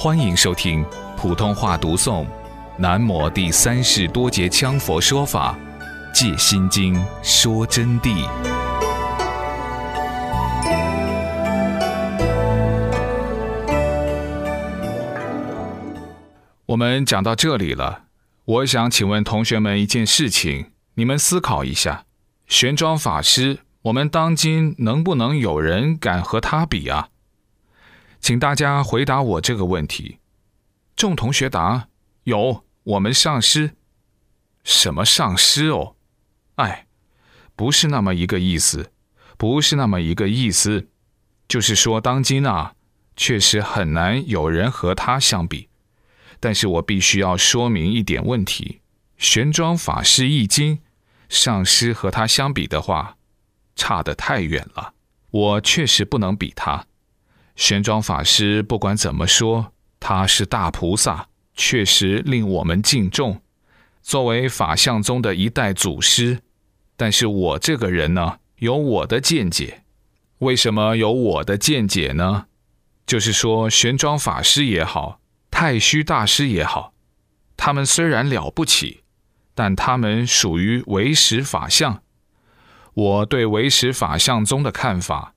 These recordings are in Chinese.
欢迎收听普通话读诵《南摩第三世多杰羌佛说法《戒心经》说真谛。我们讲到这里了，我想请问同学们一件事情，你们思考一下：玄奘法师，我们当今能不能有人敢和他比啊？请大家回答我这个问题。众同学答：有，我们上师。什么上师哦？哎，不是那么一个意思，不是那么一个意思，就是说当今啊，确实很难有人和他相比。但是我必须要说明一点问题：玄奘法师易经，上师和他相比的话，差得太远了。我确实不能比他。玄奘法师不管怎么说，他是大菩萨，确实令我们敬重。作为法相宗的一代祖师，但是我这个人呢，有我的见解。为什么有我的见解呢？就是说，玄奘法师也好。太虚大师也好，他们虽然了不起，但他们属于唯识法相。我对唯识法相宗的看法，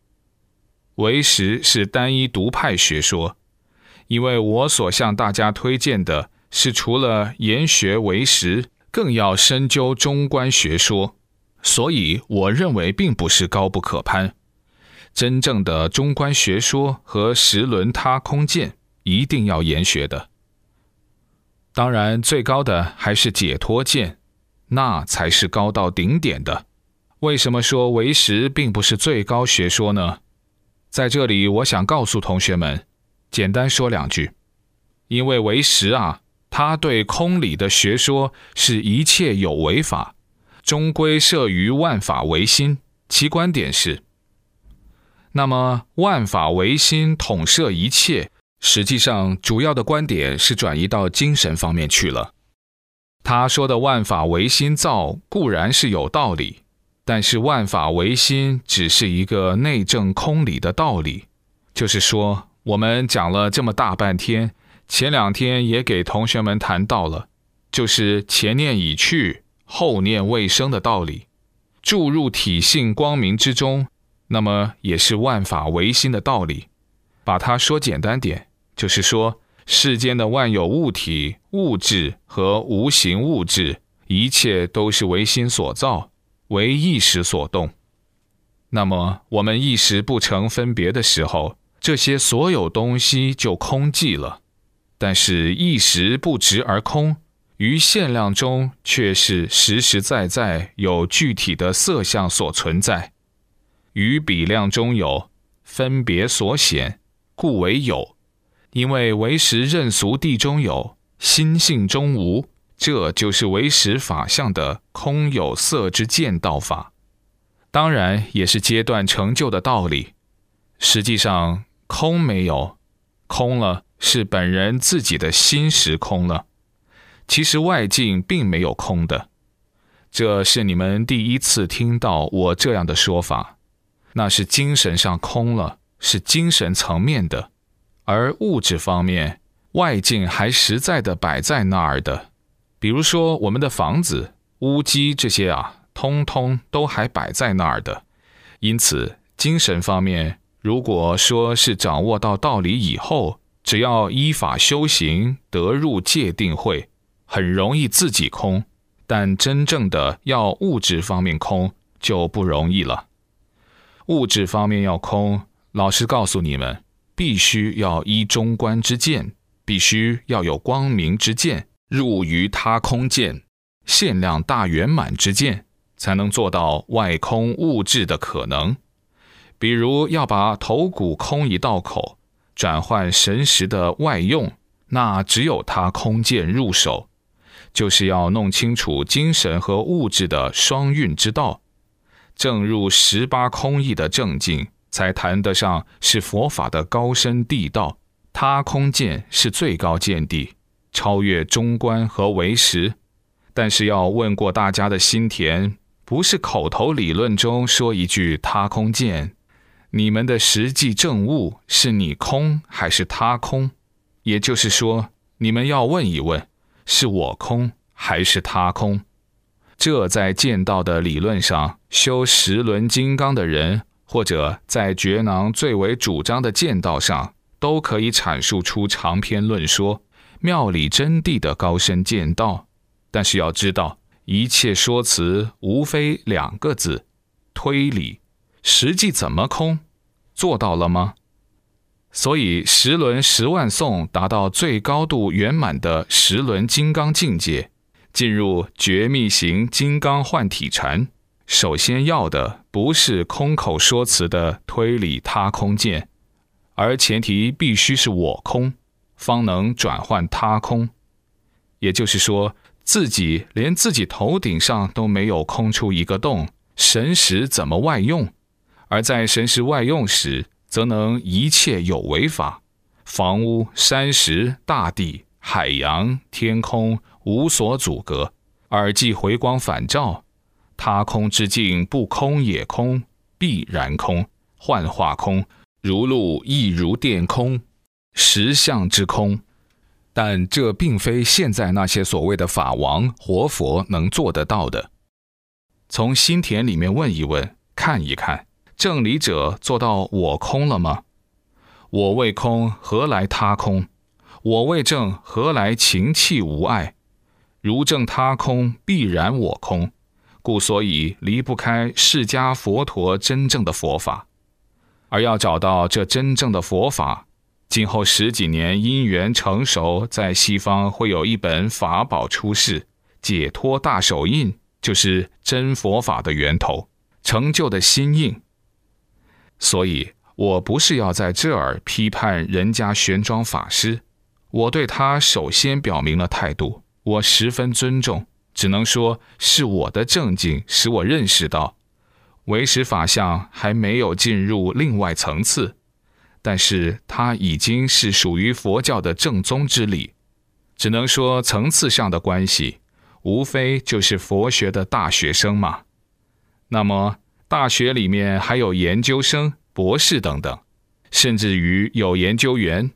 唯识是单一独派学说，因为我所向大家推荐的是除了研学唯识，更要深究中观学说，所以我认为并不是高不可攀。真正的中观学说和十轮他空见。一定要研学的，当然最高的还是解脱见，那才是高到顶点的。为什么说唯识并不是最高学说呢？在这里，我想告诉同学们，简单说两句。因为唯识啊，他对空理的学说是一切有为法，终归摄于万法唯心。其观点是，那么万法唯心统摄一切。实际上，主要的观点是转移到精神方面去了。他说的“万法唯心造”固然是有道理，但是“万法唯心”只是一个内证空理的道理。就是说，我们讲了这么大半天，前两天也给同学们谈到了，就是前念已去，后念未生的道理，注入体性光明之中，那么也是万法唯心的道理。把它说简单点。就是说，世间的万有物体、物质和无形物质，一切都是唯心所造，为意识所动。那么，我们一时不成分别的时候，这些所有东西就空寂了。但是，一时不值而空，于限量中却是实实在在有具体的色相所存在；于比量中有分别所显，故为有。因为为时任俗地中有，心性中无，这就是唯识法相的空有色之见道法。当然也是阶段成就的道理。实际上空没有，空了是本人自己的心识空了。其实外境并没有空的。这是你们第一次听到我这样的说法，那是精神上空了，是精神层面的。而物质方面，外境还实在的摆在那儿的，比如说我们的房子、屋基这些啊，通通都还摆在那儿的。因此，精神方面，如果说是掌握到道理以后，只要依法修行，得入界定会，很容易自己空。但真正的要物质方面空，就不容易了。物质方面要空，老师告诉你们。必须要依中观之见，必须要有光明之见，入于他空见，限量大圆满之见，才能做到外空物质的可能。比如要把头骨空一道口，转换神识的外用，那只有他空见入手，就是要弄清楚精神和物质的双运之道，正入十八空义的正境。才谈得上是佛法的高深地道，他空见是最高见地，超越中观和唯识。但是要问过大家的心田，不是口头理论中说一句他空见，你们的实际证悟是你空还是他空？也就是说，你们要问一问：是我空还是他空？这在剑道的理论上，修十轮金刚的人，或者在觉囊最为主张的剑道上，都可以阐述出长篇论说、妙理真谛的高深剑道。但是要知道，一切说辞无非两个字：推理。实际怎么空？做到了吗？所以十轮十万颂达到最高度圆满的十轮金刚境界，进入绝密行金刚幻体禅。首先要的不是空口说辞的推理他空见，而前提必须是我空，方能转换他空。也就是说，自己连自己头顶上都没有空出一个洞，神识怎么外用？而在神识外用时，则能一切有为法，房屋、山石、大地、海洋、天空无所阻隔，耳际回光返照，他空之境不空也空，必然空，幻化空，如露亦如电空，实相之空。但这并非现在那些所谓的法王、活佛能做得到的。从心田里面问一问，看一看。正理者做到我空了吗？我未空，何来他空？我未正，何来情气无碍？如正他空，必然我空，故所以离不开释迦佛陀真正的佛法。而要找到这真正的佛法，今后十几年因缘成熟，在西方会有一本法宝出世，解脱大手印就是真佛法的源头，成就的心印。所以，我不是要在这儿批判人家玄奘法师，我对他首先表明了态度，我十分尊重，只能说是我的正经使我认识到，唯识法相还没有进入另外层次，但是他已经是属于佛教的正宗之理，只能说层次上的关系，无非就是佛学的大学生嘛。那么。大学里面还有研究生、博士等等，甚至于有研究员。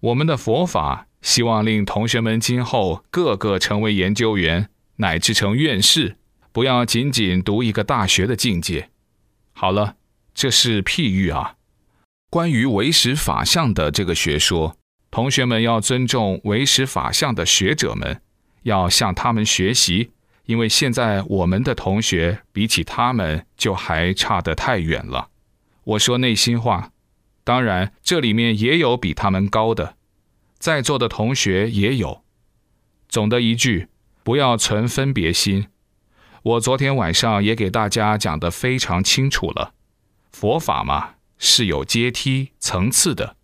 我们的佛法希望令同学们今后个个成为研究员，乃至成院士，不要仅仅读一个大学的境界。好了，这是譬喻啊。关于唯识法相的这个学说，同学们要尊重唯识法相的学者们，要向他们学习。因为现在我们的同学比起他们就还差得太远了。我说内心话，当然这里面也有比他们高的，在座的同学也有。总的一句，不要存分别心。我昨天晚上也给大家讲得非常清楚了。佛法嘛是有阶梯层次的，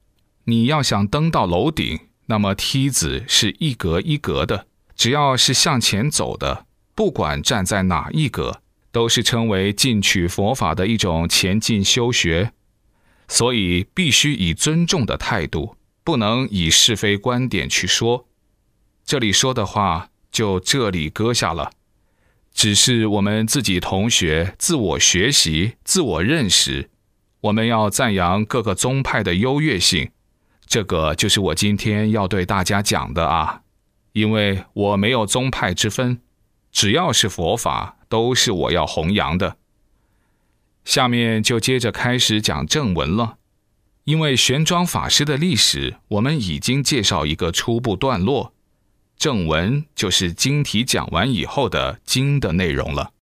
你要想登到楼顶，那么梯子是一格一格的，只要是向前走的。不管站在哪一格，都是称为进取佛法的一种前进修学，所以必须以尊重的态度，不能以是非观点去说。这里说的话就这里搁下了，只是我们自己同学自我学习、自我认识，我们要赞扬各个宗派的优越性。这个就是我今天要对大家讲的啊，因为我没有宗派之分。只要是佛法，都是我要弘扬的。下面就接着开始讲正文了。因为玄奘法师的历史，我们已经介绍一个初步段落，正文就是经题讲完以后的经的内容了。